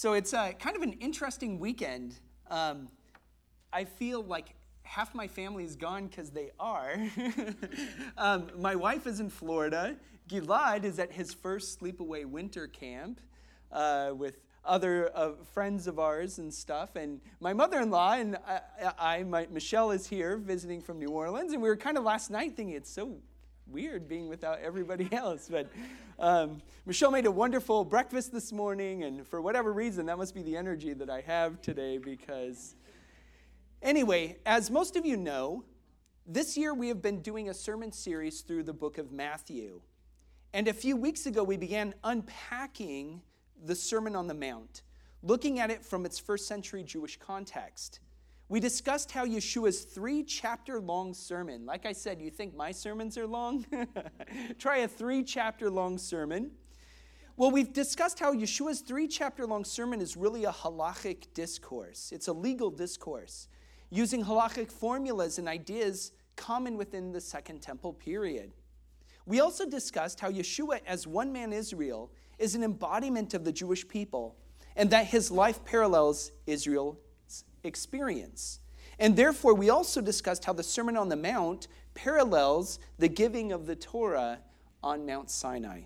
So it's uh, kind of an interesting weekend. Um, I feel like half my family is gone because they are. um, my wife is in Florida. Gilad is at his first sleepaway winter camp uh, with other uh, friends of ours and stuff. And my mother-in-law and I, I my, Michelle is here visiting from New Orleans. And we were kind of last night thinking it's so weird being without everybody else. But um, Michelle made a wonderful breakfast this morning, and for whatever reason, that must be the energy that I have today because. Anyway, as most of you know, this year we have been doing a sermon series through the book of Matthew. And a few weeks ago, we began unpacking the Sermon on the Mount, looking at it from its first century Jewish context. We discussed how Yeshua's three chapter long sermon, like I said, you think my sermons are long? Try a three chapter long sermon. Well, we've discussed how Yeshua's three chapter long sermon is really a halachic discourse. It's a legal discourse using halachic formulas and ideas common within the Second Temple period. We also discussed how Yeshua, as one man Israel, is an embodiment of the Jewish people and that his life parallels Israel experience. And therefore, we also discussed how the Sermon on the Mount parallels the giving of the Torah on Mount Sinai.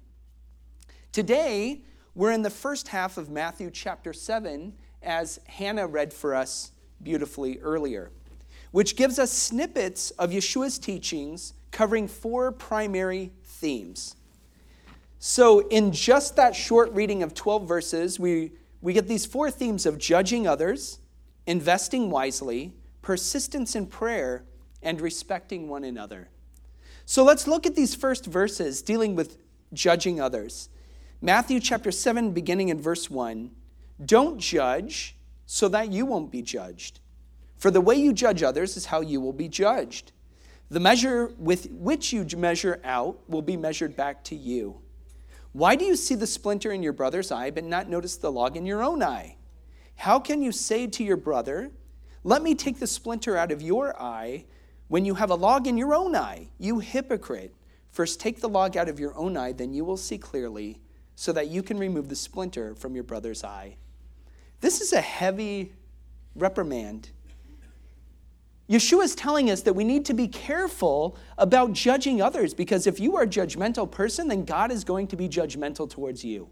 Today, we're in the first half of Matthew chapter 7, as Hannah read for us beautifully earlier, which gives us snippets of Yeshua's teachings covering four primary themes. So, in just that short reading of 12 verses, we, we get these four themes of judging others, investing wisely, persistence in prayer, and respecting one another. So let's look at these first verses dealing with judging others. Matthew chapter 7, beginning in verse 1 Don't judge so that you won't be judged. For the way you judge others is how you will be judged. The measure with which you measure out will be measured back to you. Why do you see the splinter in your brother's eye, but not notice the log in your own eye? How can you say to your brother, Let me take the splinter out of your eye, when you have a log in your own eye? You hypocrite. First take the log out of your own eye, then you will see clearly, so that you can remove the splinter from your brother's eye. This is a heavy reprimand. Yeshua is telling us that we need to be careful about judging others because if you are a judgmental person, then God is going to be judgmental towards you.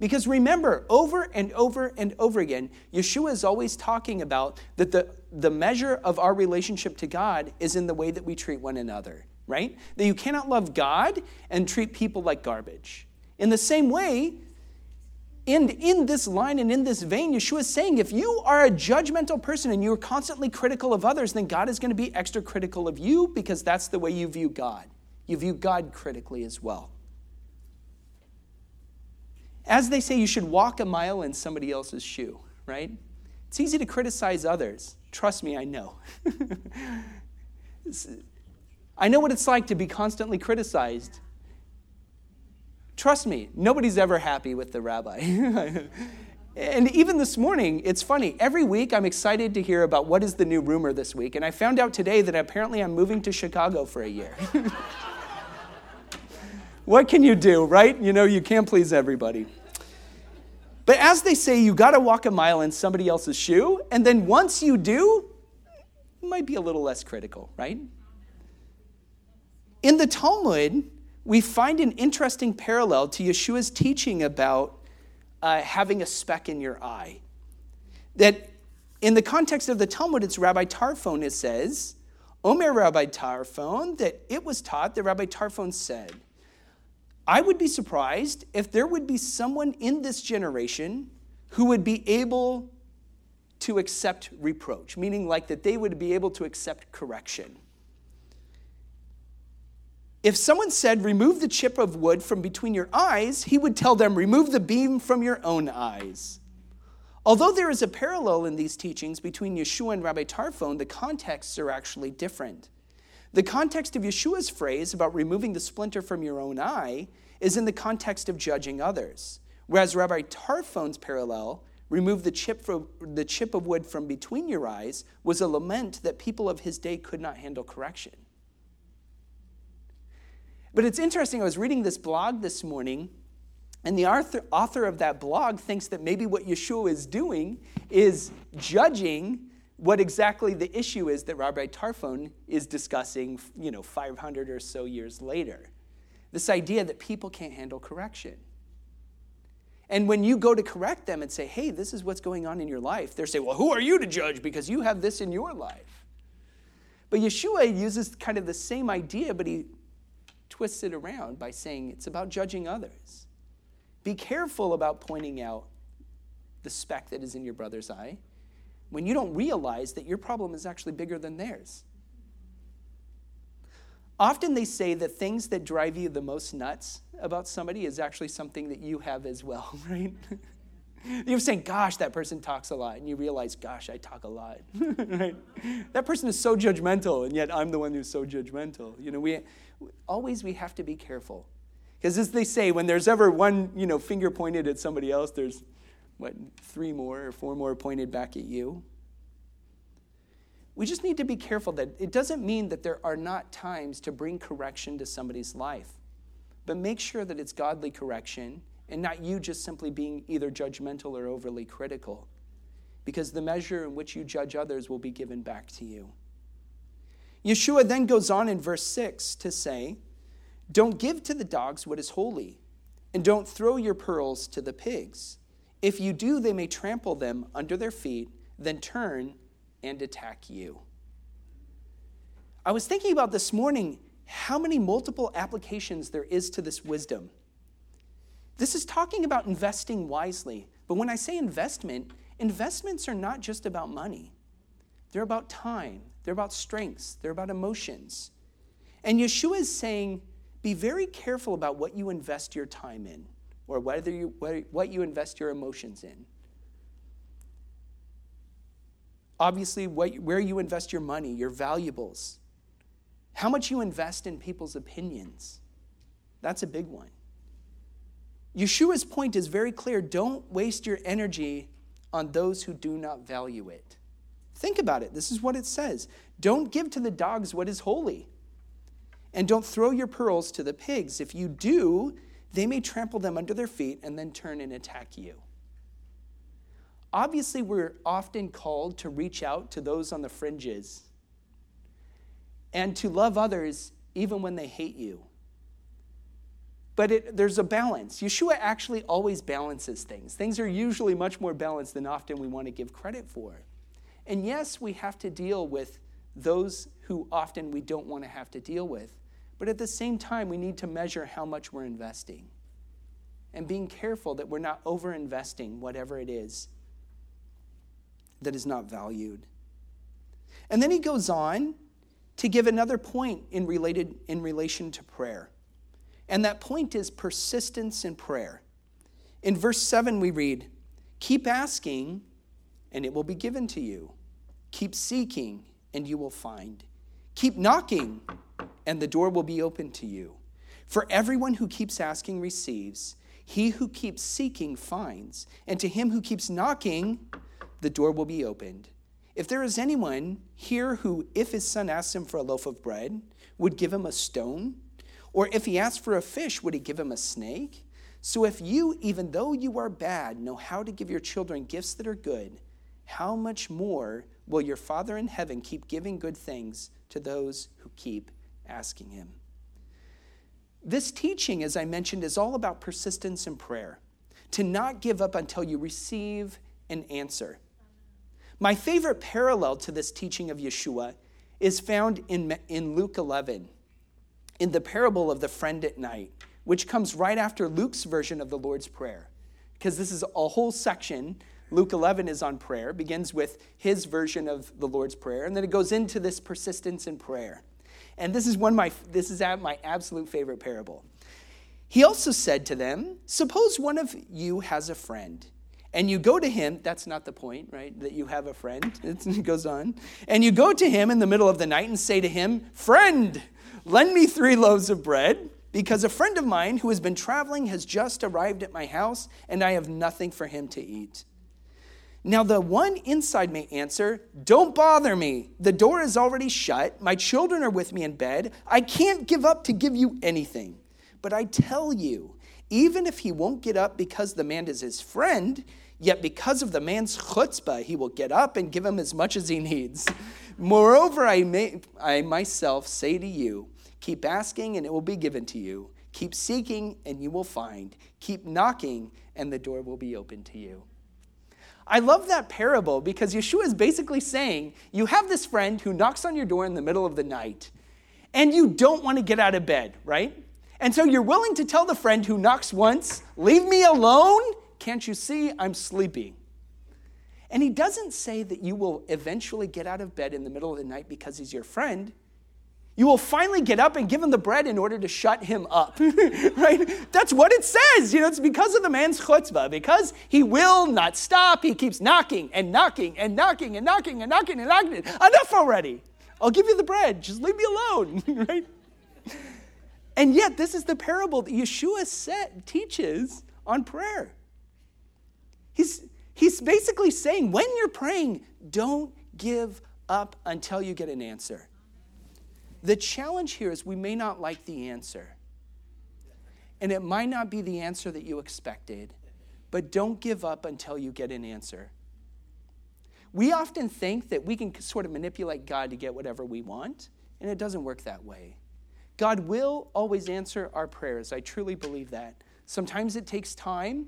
Because remember, over and over and over again, Yeshua is always talking about that the, the measure of our relationship to God is in the way that we treat one another, right? That you cannot love God and treat people like garbage. In the same way, and in this line and in this vein, Yeshua is saying if you are a judgmental person and you're constantly critical of others, then God is going to be extra critical of you because that's the way you view God. You view God critically as well. As they say, you should walk a mile in somebody else's shoe, right? It's easy to criticize others. Trust me, I know. I know what it's like to be constantly criticized. Trust me, nobody's ever happy with the rabbi. and even this morning, it's funny. Every week, I'm excited to hear about what is the new rumor this week. And I found out today that apparently I'm moving to Chicago for a year. what can you do, right? You know, you can't please everybody. But as they say, you got to walk a mile in somebody else's shoe, and then once you do, you might be a little less critical, right? In the Talmud, we find an interesting parallel to Yeshua's teaching about uh, having a speck in your eye. That in the context of the Talmud, it's Rabbi Tarfon, it says, Omer Rabbi Tarfon, that it was taught that Rabbi Tarfon said, I would be surprised if there would be someone in this generation who would be able to accept reproach, meaning like that they would be able to accept correction. If someone said, Remove the chip of wood from between your eyes, he would tell them, Remove the beam from your own eyes. Although there is a parallel in these teachings between Yeshua and Rabbi Tarfon, the contexts are actually different. The context of Yeshua's phrase about removing the splinter from your own eye is in the context of judging others, whereas Rabbi Tarfon's parallel, remove the chip, from, the chip of wood from between your eyes, was a lament that people of his day could not handle correction. But it's interesting, I was reading this blog this morning, And the author, author of that blog thinks that maybe what Yeshua is doing is judging what exactly the issue is that Rabbi Tarfon is discussing, you know, 500 or so years later. This idea that people can't handle correction. And when you go to correct them and say, hey, this is what's going on in your life, they're saying, well, who are you to judge because you have this in your life? But Yeshua uses kind of the same idea, but he twists it around by saying it's about judging others. Be careful about pointing out the speck that is in your brother's eye when you don't realize that your problem is actually bigger than theirs. Often they say that things that drive you the most nuts about somebody is actually something that you have as well, right? You're saying, gosh, that person talks a lot. And you realize, gosh, I talk a lot. right? That person is so judgmental, and yet I'm the one who's so judgmental. You know, we always we have to be careful. Because as they say, when there's ever one, you know, finger pointed at somebody else, there's what, three more or four more pointed back at you. We just need to be careful that it doesn't mean that there are not times to bring correction to somebody's life, but make sure that it's godly correction and not you just simply being either judgmental or overly critical, because the measure in which you judge others will be given back to you. Yeshua then goes on in verse 6 to say, Don't give to the dogs what is holy, and don't throw your pearls to the pigs. If you do, they may trample them under their feet, then turn and attack you. I was thinking about this morning how many multiple applications there is to this wisdom. This is talking about investing wisely. But when I say investment, investments are not just about money, they're about time, they're about strengths, they're about emotions. And Yeshua is saying, be very careful about what you invest your time in or whether you, what you invest your emotions in. Obviously, what, where you invest your money, your valuables, how much you invest in people's opinions. That's a big one. Yeshua's point is very clear don't waste your energy on those who do not value it. Think about it. This is what it says Don't give to the dogs what is holy, and don't throw your pearls to the pigs. If you do, they may trample them under their feet and then turn and attack you. Obviously, we're often called to reach out to those on the fringes and to love others even when they hate you. But it, there's a balance. Yeshua actually always balances things. Things are usually much more balanced than often we want to give credit for. And yes, we have to deal with those who often we don't want to have to deal with. But at the same time, we need to measure how much we're investing and being careful that we're not over investing whatever it is that is not valued. And then he goes on to give another point in, related, in relation to prayer. And that point is persistence in prayer. In verse 7, we read, Keep asking, and it will be given to you. Keep seeking, and you will find. Keep knocking, and the door will be open to you. For everyone who keeps asking receives, he who keeps seeking finds, and to him who keeps knocking, the door will be opened. If there is anyone here who, if his son asks him for a loaf of bread, would give him a stone, or if he asked for a fish, would he give him a snake? So if you, even though you are bad, know how to give your children gifts that are good, how much more will your Father in heaven keep giving good things to those who keep asking him? This teaching, as I mentioned, is all about persistence in prayer, to not give up until you receive an answer. My favorite parallel to this teaching of Yeshua is found in, in Luke 11 in the parable of the friend at night, which comes right after Luke's version of the Lord's Prayer. Because this is a whole section. Luke 11 is on prayer, begins with his version of the Lord's Prayer, and then it goes into this persistence in prayer. And this is one my this is my absolute favorite parable. He also said to them, Suppose one of you has a friend, and you go to him, that's not the point, right? That you have a friend. It goes on. And you go to him in the middle of the night and say to him, Friend, Lend me three loaves of bread, because a friend of mine who has been traveling has just arrived at my house, and I have nothing for him to eat. Now, the one inside may answer, Don't bother me. The door is already shut. My children are with me in bed. I can't give up to give you anything. But I tell you, even if he won't get up because the man is his friend, yet because of the man's chutzpah, he will get up and give him as much as he needs. Moreover, I, may, I myself say to you, keep asking and it will be given to you. Keep seeking and you will find. Keep knocking and the door will be open to you. I love that parable because Yeshua is basically saying you have this friend who knocks on your door in the middle of the night and you don't want to get out of bed, right? And so you're willing to tell the friend who knocks once, Leave me alone. Can't you see I'm sleeping? And he doesn't say that you will eventually get out of bed in the middle of the night because he's your friend. You will finally get up and give him the bread in order to shut him up, right? That's what it says. You know, it's because of the man's chutzpah, because he will not stop. He keeps knocking and knocking and knocking and knocking and knocking and knocking. Enough already. I'll give you the bread. Just leave me alone, right? And yet, this is the parable that Yeshua teaches on prayer. He's, he's basically saying when you're praying, don't give up until you get an answer. The challenge here is we may not like the answer. And it might not be the answer that you expected, but don't give up until you get an answer. We often think that we can sort of manipulate God to get whatever we want, and it doesn't work that way. God will always answer our prayers. I truly believe that. Sometimes it takes time,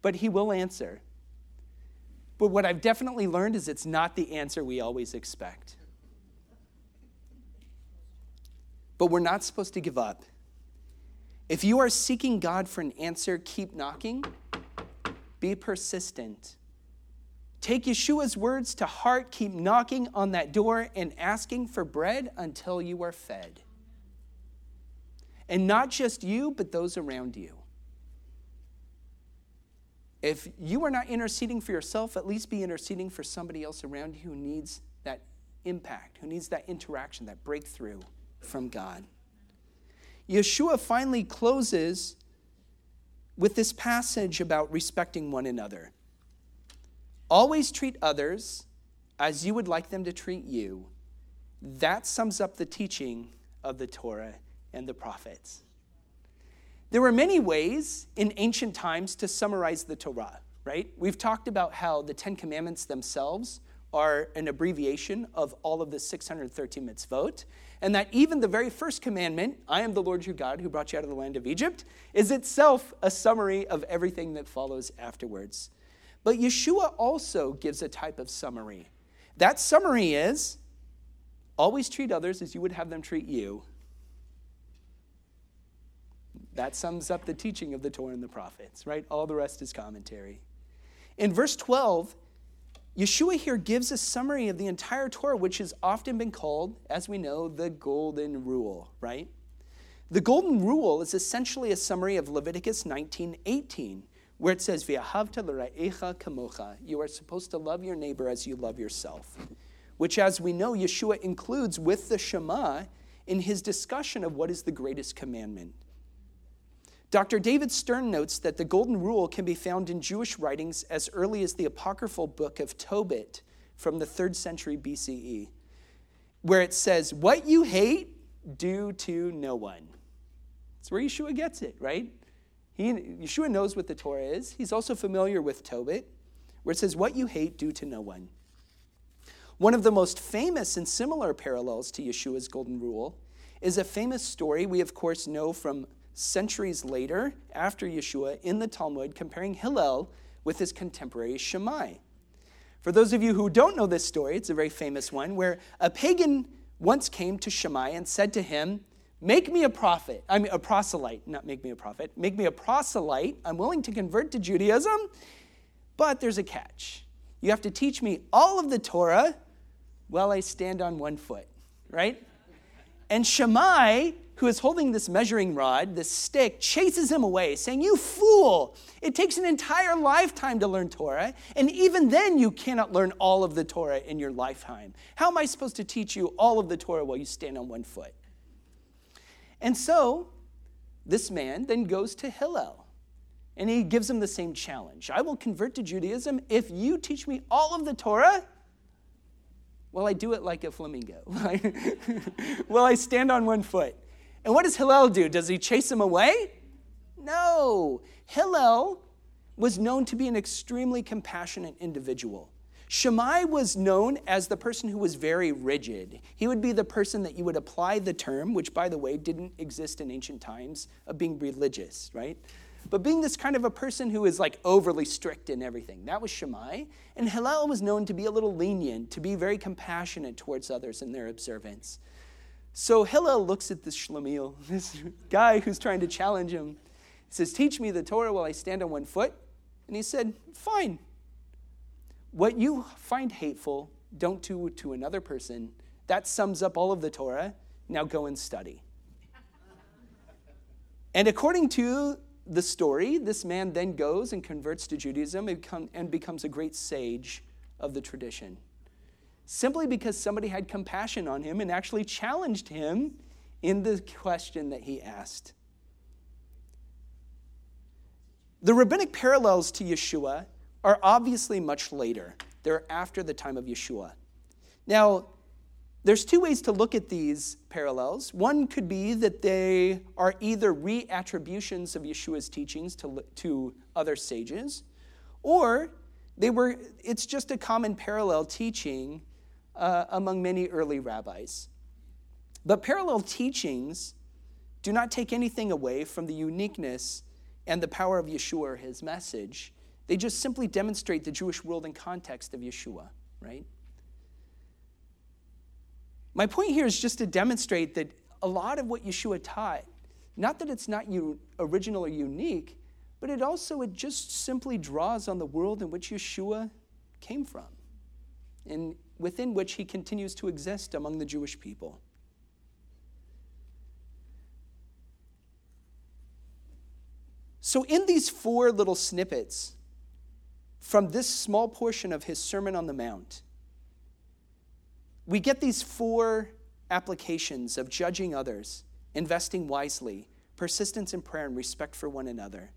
but He will answer. But what I've definitely learned is it's not the answer we always expect. But we're not supposed to give up. If you are seeking God for an answer, keep knocking, be persistent. Take Yeshua's words to heart, keep knocking on that door and asking for bread until you are fed. And not just you, but those around you. If you are not interceding for yourself, at least be interceding for somebody else around you who needs that impact, who needs that interaction, that breakthrough from God. Yeshua finally closes with this passage about respecting one another. Always treat others as you would like them to treat you. That sums up the teaching of the Torah and the prophets. There were many ways in ancient times to summarize the Torah, right? We've talked about how the Ten Commandments themselves are an abbreviation of all of the 613 mitzvot, and that even the very first commandment, I am the Lord your God who brought you out of the land of Egypt, is itself a summary of everything that follows afterwards. But Yeshua also gives a type of summary. That summary is always treat others as you would have them treat you. That sums up the teaching of the Torah and the prophets, right? All the rest is commentary. In verse 12, Yeshua here gives a summary of the entire Torah, which has often been called, as we know, the Golden Rule, right? The Golden Rule is essentially a summary of Leviticus 19:18, where it says, "V'ahavta kamocha." You are supposed to love your neighbor as you love yourself, which, as we know, Yeshua includes with the Shema in his discussion of what is the greatest commandment. Dr. David Stern notes that the Golden Rule can be found in Jewish writings as early as the apocryphal book of Tobit from the third century BCE, where it says, What you hate, do to no one. That's where Yeshua gets it, right? He, Yeshua knows what the Torah is. He's also familiar with Tobit, where it says, What you hate, do to no one. One of the most famous and similar parallels to Yeshua's Golden Rule is a famous story we, of course, know from centuries later, after Yeshua, in the Talmud, comparing Hillel with his contemporary Shammai. For those of you who don't know this story, it's a very famous one, where a pagan once came to Shammai and said to him, Make me a prophet. I mean, a proselyte, not make me a prophet. Make me a proselyte. I'm willing to convert to Judaism, but there's a catch. You have to teach me all of the Torah while I stand on one foot, right? And Shammai who is holding this measuring rod, this stick, chases him away, saying, You fool! It takes an entire lifetime to learn Torah, and even then you cannot learn all of the Torah in your lifetime. How am I supposed to teach you all of the Torah while you stand on one foot? And so, this man then goes to Hillel, and he gives him the same challenge I will convert to Judaism if you teach me all of the Torah well, I do it like a flamingo. well, I stand on one foot. And what does Hillel do? Does he chase him away? No. Hillel was known to be an extremely compassionate individual. Shammai was known as the person who was very rigid. He would be the person that you would apply the term, which, by the way, didn't exist in ancient times, of being religious, right? But being this kind of a person who is like overly strict in everything. That was Shammai. And Hillel was known to be a little lenient, to be very compassionate towards others in their observance. So Hillel looks at this Shlemiel, this guy who's trying to challenge him. He says, Teach me the Torah while I stand on one foot. And he said, Fine. What you find hateful, don't do to another person. That sums up all of the Torah. Now go and study. and according to the story, this man then goes and converts to Judaism and becomes a great sage of the tradition. Simply because somebody had compassion on him and actually challenged him in the question that he asked. The rabbinic parallels to Yeshua are obviously much later. They're after the time of Yeshua. Now, there's two ways to look at these parallels. One could be that they are either reattributions of Yeshua's teachings to, to other sages, or they were, it's just a common parallel teaching uh, among many early rabbis. But parallel teachings do not take anything away from the uniqueness and the power of Yeshua or his message. They just simply demonstrate the Jewish world and context of Yeshua, right? My point here is just to demonstrate that a lot of what Yeshua taught, not that it's not original or unique, but it also it just simply draws on the world in which Yeshua came from and within which he continues to exist among the Jewish people. So, in these four little snippets from this small portion of his Sermon on the Mount, we get these four applications of judging others, investing wisely, persistence in prayer, and respect for one another.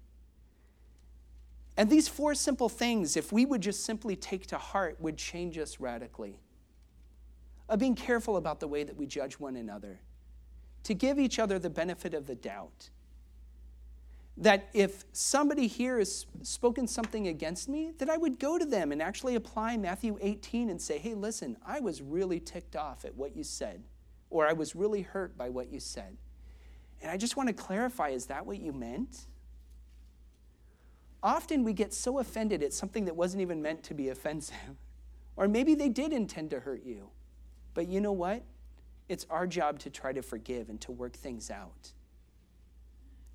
And these four simple things, if we would just simply take to heart, would change us radically. Of being careful about the way that we judge one another, to give each other the benefit of the doubt, that if somebody here has spoken something against me, that I would go to them and actually apply Matthew 18 and say, hey, listen, I was really ticked off at what you said, or I was really hurt by what you said. And I just want to clarify is that what you meant? Often we get so offended at something that wasn't even meant to be offensive. Or maybe they did intend to hurt you. But you know what? It's our job to try to forgive and to work things out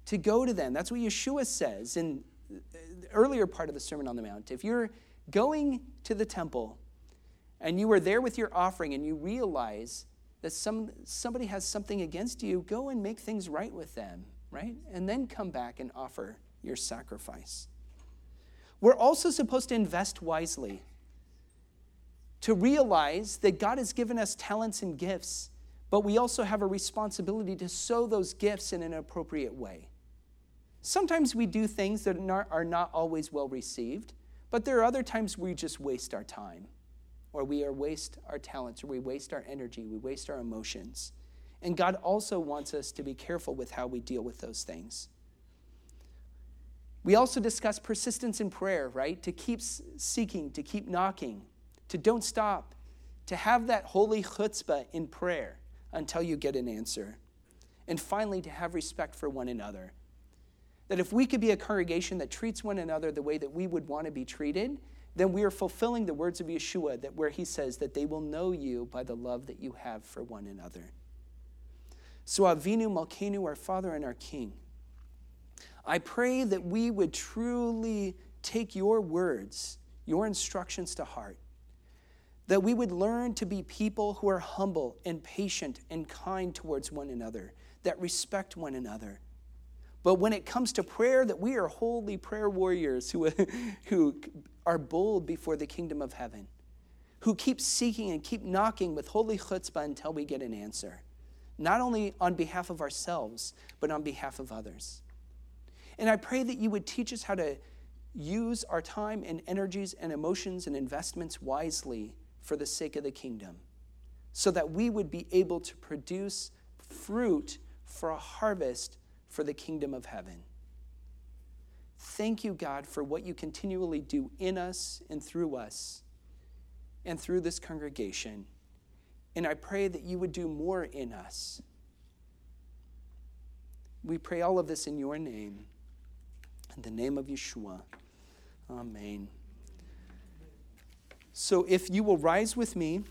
to go to them. That's what Yeshua says in the earlier part of the Sermon on the Mount. If you're going to the temple and you are there with your offering and you realize that some, somebody has something against you, go and make things right with them, right? And then come back and offer your sacrifice. We're also supposed to invest wisely, to realize that God has given us talents and gifts, but we also have a responsibility to sow those gifts in an appropriate way. Sometimes we do things that are not always well received, but there are other times we just waste our time, or we waste our talents, or we waste our energy, we waste our emotions. And God also wants us to be careful with how we deal with those things. We also discuss persistence in prayer, right? To keep seeking, to keep knocking, to don't stop, to have that holy chutzpah in prayer until you get an answer. And finally, to have respect for one another that if we could be a congregation that treats one another the way that we would want to be treated, then we are fulfilling the words of Yeshua that where he says that they will know you by the love that you have for one another. So Avinu Malkeinu, our Father and our King, I pray that we would truly take your words, your instructions to heart. That we would learn to be people who are humble and patient and kind towards one another, that respect one another, but when it comes to prayer, that we are holy prayer warriors who, who are bold before the kingdom of heaven, who keep seeking and keep knocking with holy chutzpah until we get an answer, not only on behalf of ourselves, but on behalf of others. And I pray that you would teach us how to use our time and energies and emotions and investments wisely for the sake of the kingdom, so that we would be able to produce fruit for a harvest for the kingdom of heaven. Thank you, God, for what you continually do in us and through us and through this congregation. And I pray that you would do more in us. We pray all of this in your name. In the name of Yeshua. Amen. So if you will rise with me.